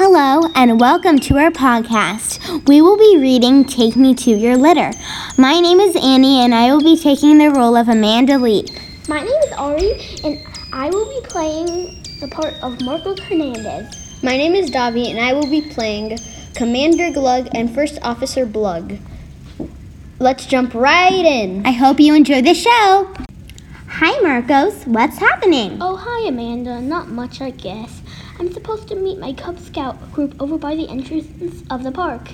Hello, and welcome to our podcast. We will be reading Take Me to Your Litter. My name is Annie, and I will be taking the role of Amanda Lee. My name is Ari, and I will be playing the part of Marcos Hernandez. My name is Davi, and I will be playing Commander Glug and First Officer Blug. Let's jump right in. I hope you enjoy the show. Hi, Marcos. What's happening? Oh, hi, Amanda. Not much, I guess. I'm supposed to meet my Cub Scout group over by the entrance of the park.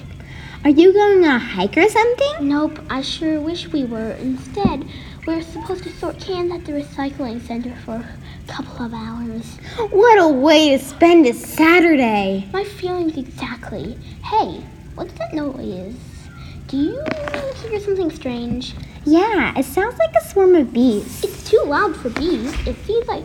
Are you going on a hike or something? Nope, I sure wish we were. Instead, we're supposed to sort cans at the recycling center for a couple of hours. What a way to spend a Saturday. My feelings exactly. Hey, what's that noise? Do you hear something strange? Yeah, it sounds like a swarm of bees. It's too loud for bees. It seems like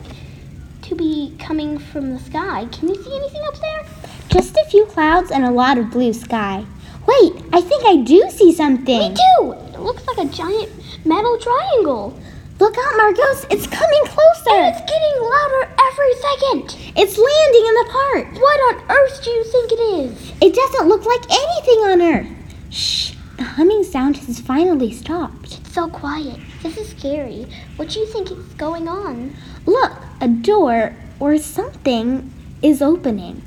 to be coming from the sky. Can you see anything up there? Just a few clouds and a lot of blue sky. Wait, I think I do see something. Me too. It looks like a giant metal triangle. Look out, Marcos. It's coming closer. And it's getting louder every second. It's landing in the park. What on earth do you think it is? It doesn't look like anything on Earth. Shh, the humming sound has finally stopped. It's so quiet. This is scary. What do you think is going on? Look, a door or something is opening,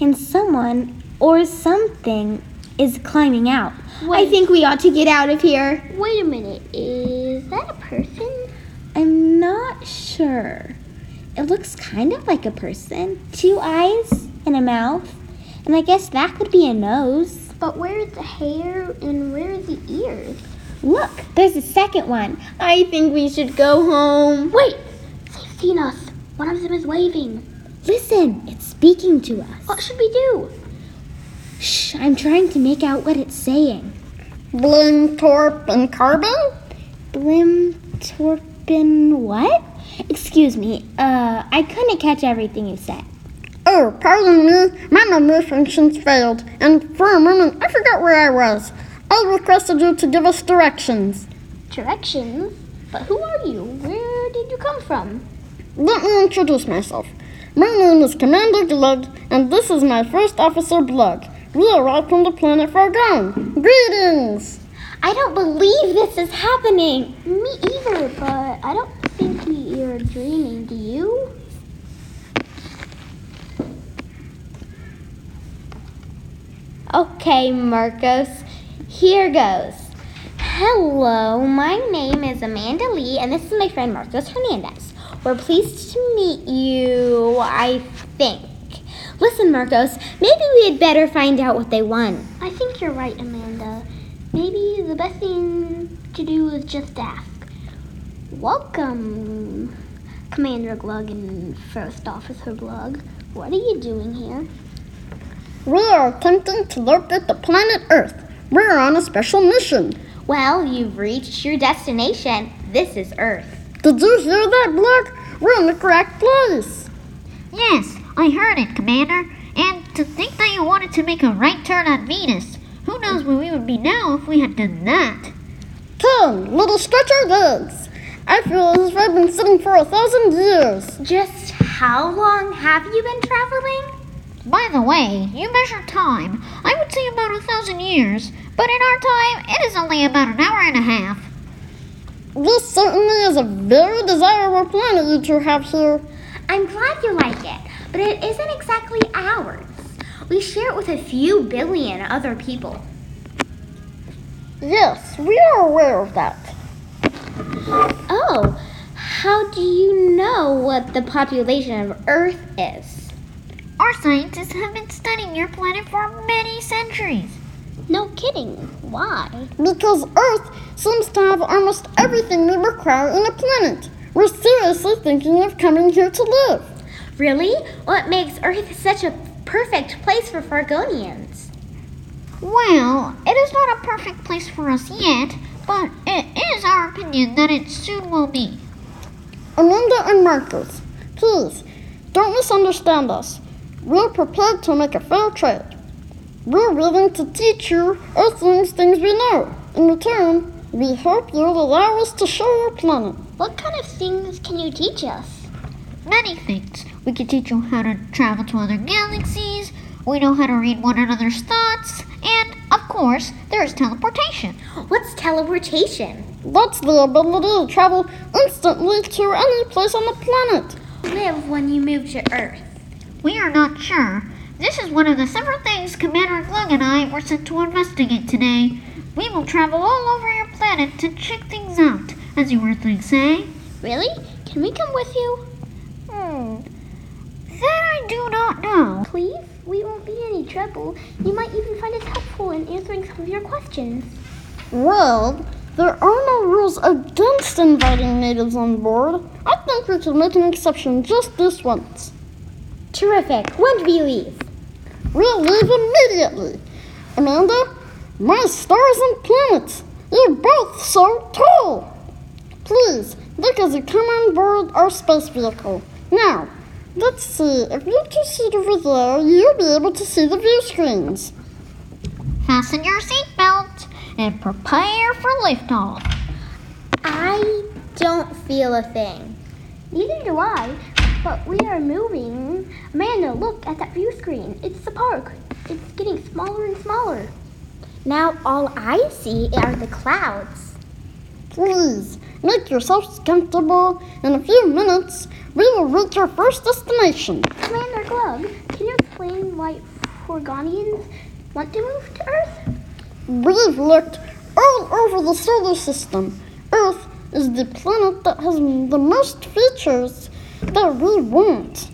and someone or something is climbing out. I think we ought to get out of here. Wait a minute. Is that a person? I'm not sure. It looks kind of like a person. Two eyes and a mouth. And I guess that could be a nose. But where's the hair and where are the ears? Look, there's a second one. I think we should go home. Wait! They've seen us. One of them is waving. Listen, it's speaking to us. What should we do? Shh, I'm trying to make out what it's saying. Blim, Torp, and Carbon? Blim, Torpin, what? Excuse me, uh, I couldn't catch everything you said. Oh, pardon me. My memory functions failed, and for a moment I forgot where I was. I requested you to give us directions. Directions? But who are you? Where did you come from? Let me introduce myself. My name is Commander Glug, and this is my first officer, Blug. We arrived from the planet Fargon. Greetings! I don't believe this is happening. Me either, but I don't think we are dreaming. Do you? Okay, Marcos, here goes. Hello, my name is Amanda Lee, and this is my friend Marcos Hernandez. We're pleased to meet you, I think. Listen, Marcos, maybe we had better find out what they want. I think you're right, Amanda. Maybe the best thing to do is just ask. Welcome, Commander Glug and First Officer Glug. What are you doing here? We are attempting to locate the planet Earth. We're on a special mission. Well, you've reached your destination. This is Earth. Did you hear that, Blug? We're in the correct place. Yes, I heard it, Commander. And to think that you wanted to make a right turn on Venus. Who knows where we would be now if we had done that? Come, little stretch our legs. I feel as if I've been sitting for a thousand years. Just how long have you been traveling? By the way, you measure time. I would say about a thousand years, but in our time, it is only about an hour and a half. This certainly is a very desirable planet you two have here. I'm glad you like it, but it isn't exactly ours. We share it with a few billion other people. Yes, we are aware of that. Oh, how do you know what the population of Earth is? Our scientists have been studying your planet for many centuries. No kidding. Why? Because Earth seems to have almost everything we require in a planet. We're seriously thinking of coming here to live. Really? What makes Earth such a perfect place for Fargonians? Well, it is not a perfect place for us yet, but it is our opinion that it soon will be. Amanda and Marcos, please, don't misunderstand us. We're prepared to make a fair trade. We're willing to teach you Earthlings things we know. In return, we hope you'll allow us to show your planet. What kind of things can you teach us? Many things. We can teach you how to travel to other galaxies, We know how to read one another's thoughts, and, of course, there is teleportation. What's teleportation? That's the ability to travel instantly to any place on the planet. Live when you move to Earth. We are not sure. This is one of the several things Commander Glug and I were sent to investigate today. We will travel all over your planet to check things out, as you Earthlings say. Really? Can we come with you? Hmm. That I do not know. Please? We won't be any trouble. You might even find us helpful in answering some of your questions. Well, there are no rules against inviting natives on board. I think we could make an exception just this once. Terrific. When do we leave? We'll leave immediately. Amanda, my stars and planets, you're both so tall. Please, look as you come on board our space vehicle. Now, let's see. If you just sit over there, you'll be able to see the view screens. Fasten your seatbelt and prepare for liftoff. I don't feel a thing. Neither do I, but we are moving. Amanda, look at that view screen. It's the park. It's getting smaller and smaller. Now all I see are the clouds. Please, make yourselves comfortable. In a few minutes, we will reach our first destination. Commander Glug, can you explain why Fargonians want to move to Earth? We've looked all over the solar system. Earth is the planet that has the most features that we won't.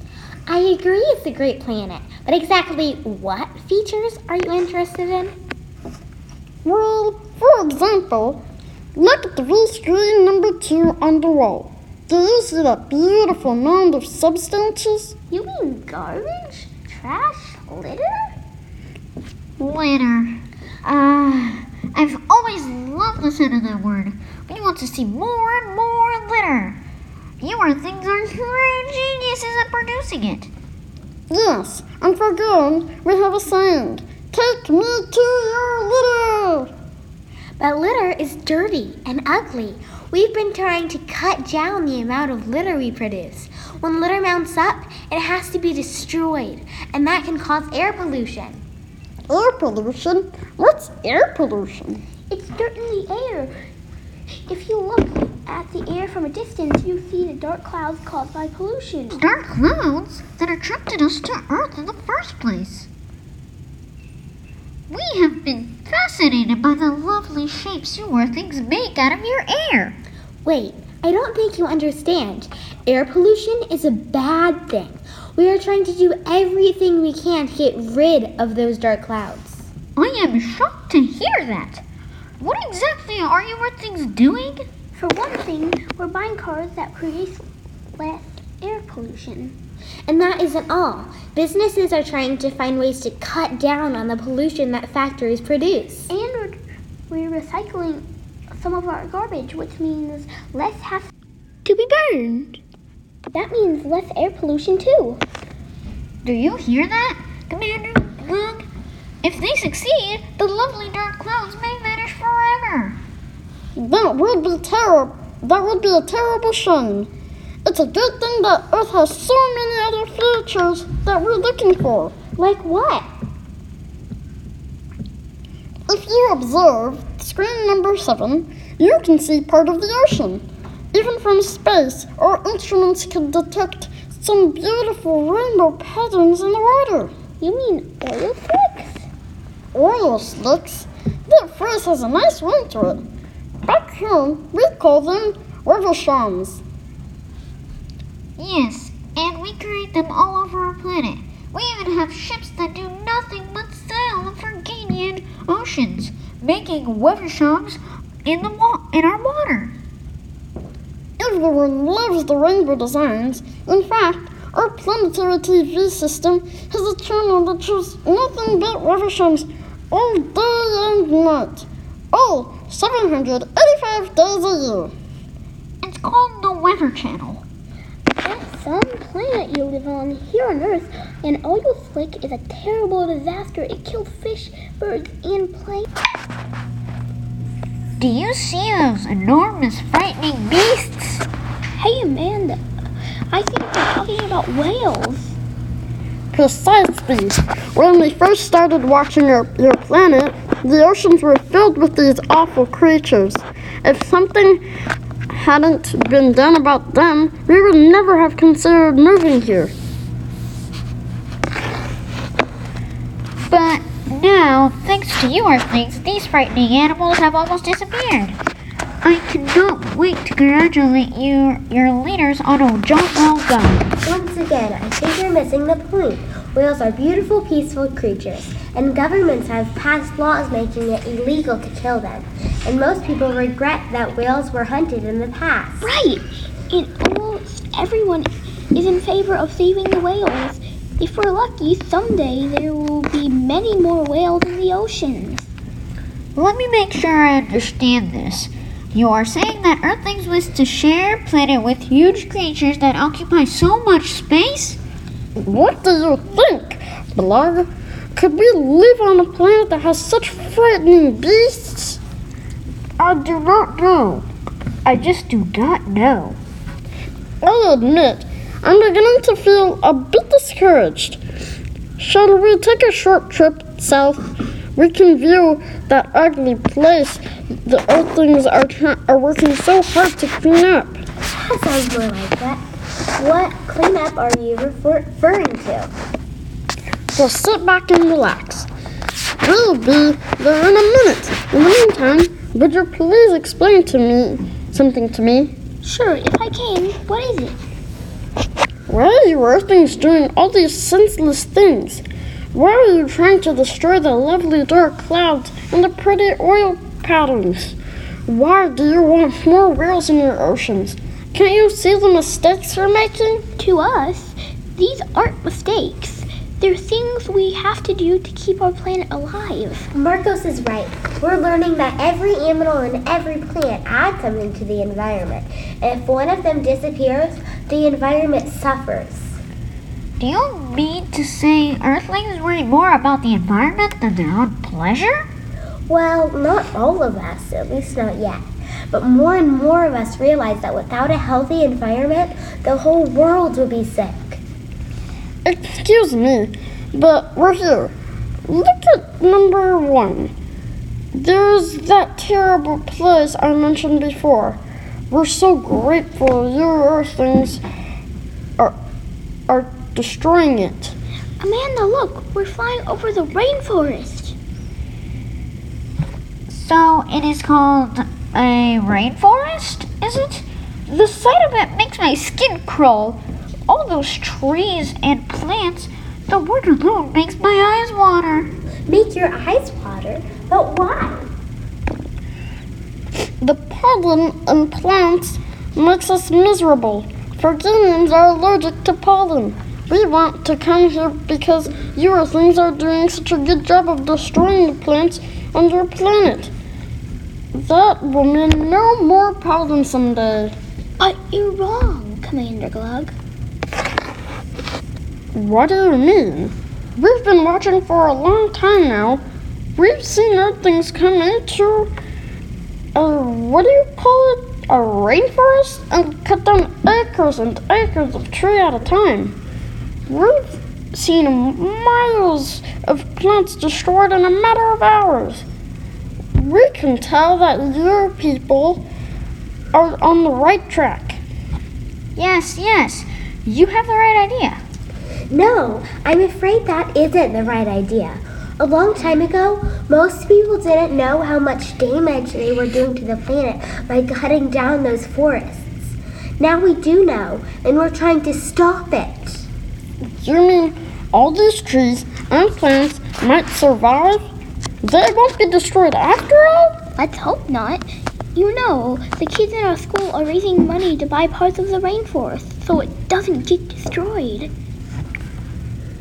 I agree it's a great planet, but exactly what features are you interested in? Well, for example, look at the view screen number two on the wall. Do you see that beautiful mound of substances? You mean garbage? Trash? Litter? Litter. Ah, I've always loved the sound of that word. We want to see more and more litter. You are things are true geniuses at producing it. Yes, and for good, we have a saying. Take me to your litter! But litter is dirty and ugly. We've been trying to cut down the amount of litter we produce. When litter mounts up, it has to be destroyed, and that can cause air pollution. Air pollution? What's air pollution? It's dirt in the air. If you look at the air from a distance, you see the dark clouds caused by pollution. Dark clouds that attracted us to Earth in the first place. We have been fascinated by the lovely shapes you Earthlings make out of your air. Wait, I don't think you understand. Air pollution is a bad thing. We are trying to do everything we can to get rid of those dark clouds. I am shocked to hear that. What exactly are you Earthlings doing? For one thing, we're buying cars that produce less air pollution. And that isn't all. Businesses are trying to find ways to cut down on the pollution that factories produce. And we're, we're recycling some of our garbage, which means less has to be burned. That means less air pollution too. Do you hear that, Commander Glug? If they succeed, the lovely dark clouds may vanish forever. That would be terrible. That would be a terrible shame. It's a good thing that Earth has so many other features that we're looking for. Like what? If you observe screen number seven, you can see part of the ocean. Even from space, our instruments can detect some beautiful rainbow patterns in the water. You mean oil slicks? Oil slicks? That phrase has a nice ring to it. Home, we call them river Revershams. Yes, and we create them all over our planet. We even have ships that do nothing but sail the Fargonian oceans, making Wevershoms in the wa- in our water. Everyone loves the rainbow designs. In fact, our planetary TV system has a channel that shows nothing but river Revershams all day and night. All 785 days a year. It's called the Weather Channel. That's some planet you live on. Here on Earth, and an oil slick is a terrible disaster. It kills fish, birds, and plankton. Do you see those enormous, frightening beasts? Hey, Amanda, I think they're talking about whales. Precisely. When we first started watching our, your planet, the oceans were filled with these awful creatures. If something hadn't been done about them, we would never have considered moving here. But now, thanks to you Earthlings, these frightening animals have almost disappeared. I cannot wait to congratulate you, your leaders, on a job well done. Once again, I think you're missing the point. Whales are beautiful, peaceful creatures, and governments have passed laws making it illegal to kill them. And most people regret that whales were hunted in the past. Right. And almost everyone is in favor of saving the whales. If we're lucky, someday there will be many more whales in the oceans. Let me make sure I understand this. You are saying that Earthlings wish to share a planet with huge creatures that occupy so much space? What do you think, Blug? Could we live on a planet that has such frightening beasts? I do not know. I just do not know. I'll admit, I'm beginning to feel a bit discouraged. Shall we take a short trip south? We can view that ugly place the Earthlings are, are working so hard to clean up. That sounds more like that. What cleanup are you referring to? So sit back and relax. We'll be there in a minute. In the meantime, would you please explain to me something to me? Sure, if I can. What is it? Why are you Earthlings doing all these senseless things? Why are you trying to destroy the lovely dark clouds and the pretty oil patterns? Why do you want more whales in your oceans? Can't you see the mistakes we're making? To us, these aren't mistakes. They're things we have to do to keep our planet alive. Marcos is right. We're learning that every animal and every plant adds something to the environment. And if one of them disappears, the environment suffers. Do you mean to say Earthlings worry more about the environment than their own pleasure? Well, not all of us, at least not yet. But more and more of us realize that without a healthy environment, the whole world will be sick. Excuse me, but we're here. Look at number one. There's that terrible place I mentioned before. We're so grateful you Earthlings are, are destroying it. Amanda, look, we're flying over the rainforest. So it is called a rainforest, is it? The sight of it makes my skin crawl. All those trees and plants, the word alone makes my eyes water. Make your eyes water, but why? The pollen in plants makes us miserable. Fargonians are allergic to pollen. We want to come here because you Earthlings are doing such a good job of destroying the plants on your planet. That will mean no more pollen someday. But you're wrong, Commander Glug. What do you mean? We've been watching for a long time now. We've seen Earthlings come into a what do you call it? A rainforest and cut down acres and acres of tree at a time. We've seen miles of plants destroyed in a matter of hours. We can tell that your people are on the right track. Yes, yes, you have the right idea. No, I'm afraid that isn't the right idea. A long time ago, most people didn't know how much damage they were doing to the planet by cutting down those forests. Now we do know, and we're trying to stop it. You mean all these trees and plants might survive? They won't be destroyed after all? Let's hope not. You know, the kids in our school are raising money to buy parts of the rainforest so it doesn't get destroyed.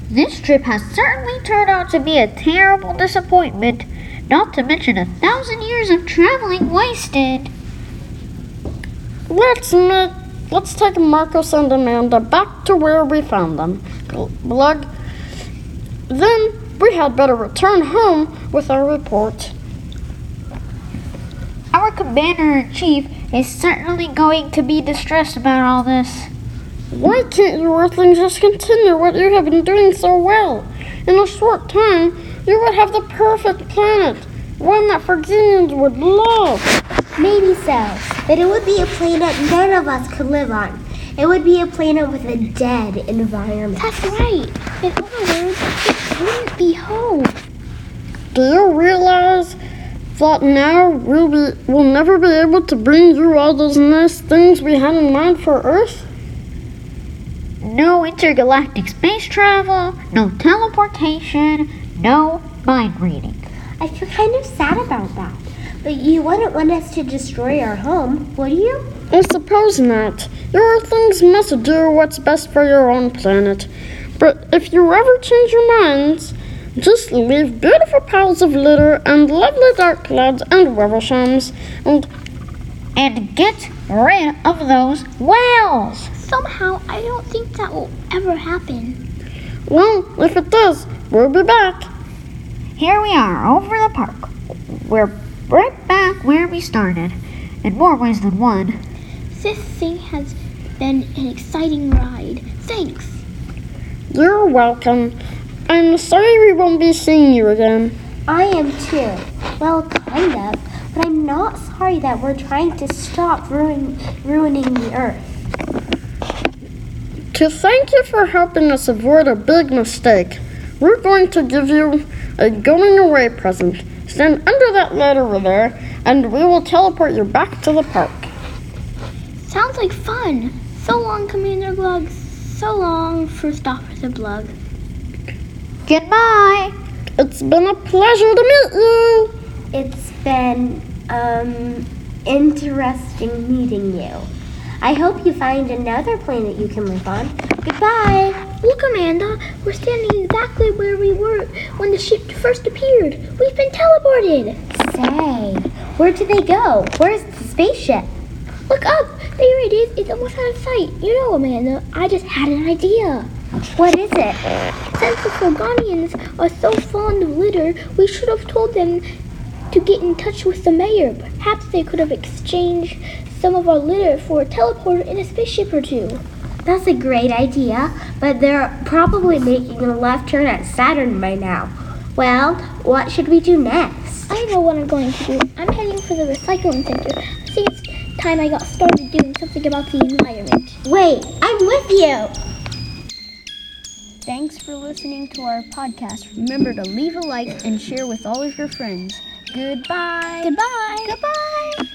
This trip has certainly turned out to be a terrible disappointment, not to mention a thousand years of traveling wasted. Let's make, let's take Marcos and Amanda back to where we found them. Glug. Then we had better return home with our report. Our commander in chief is certainly going to be distressed about all this. Why can't you Earthlings just continue what you have been doing so well? In a short time, you would have the perfect planet, one that Fargonians would love. Maybe so, but it would be a planet none of us could live on. It would be a planet with a dead environment. That's right. In other words, it wouldn't be home. Do you realize that now we'll, be, we'll never be able to bring you all those nice things we had in mind for Earth? No intergalactic space travel, no teleportation, no mind reading. I feel kind of sad about that. But you wouldn't want us to destroy our home, would you? I suppose not. Your Earthlings must do what's best for your own planet. But if you ever change your minds, just leave beautiful piles of litter and lovely dark clouds and Wevershams and And get rid of those whales. Somehow, I don't think that will ever happen. well, if it does, we'll be back. Here we are over the park. We're right back where we started, in more ways than one. This thing has been an exciting ride. Thanks. You're welcome. I'm sorry we won't be seeing you again. I am too. Well, kind of. But I'm not sorry that we're trying to stop ruin- ruining the Earth. To thank you for helping us avoid a big mistake, we're going to give you a going away present. Stand under that light over there, and we will teleport you back to the park. Sounds like fun. So long, Commander Glug. So long, First Officer Blug. Goodbye. It's been a pleasure to meet you. It's been um interesting meeting you. I hope you find another planet you can live on. Goodbye. Look, Amanda, we're standing exactly where we were when the ship first appeared. We've been teleported. Say, where did they go? Where's the spaceship? Look up. There it is. It's almost out of sight. You know, Amanda, I just had an idea. What is it? Since the Fargonians are so fond of litter, we should have told them to get in touch with the mayor. Perhaps they could have exchanged some of our litter for a teleporter in a spaceship or two. That's a great idea, but they're probably making a left turn at Saturn by now. Well, what should we do next? I know what I'm going to do. I'm heading for the recycling center. I think it's time I got started doing something about the environment. Wait, I'm with you. Thanks for listening to our podcast. Remember to leave a like and share with all of your friends. Goodbye. Goodbye. Goodbye.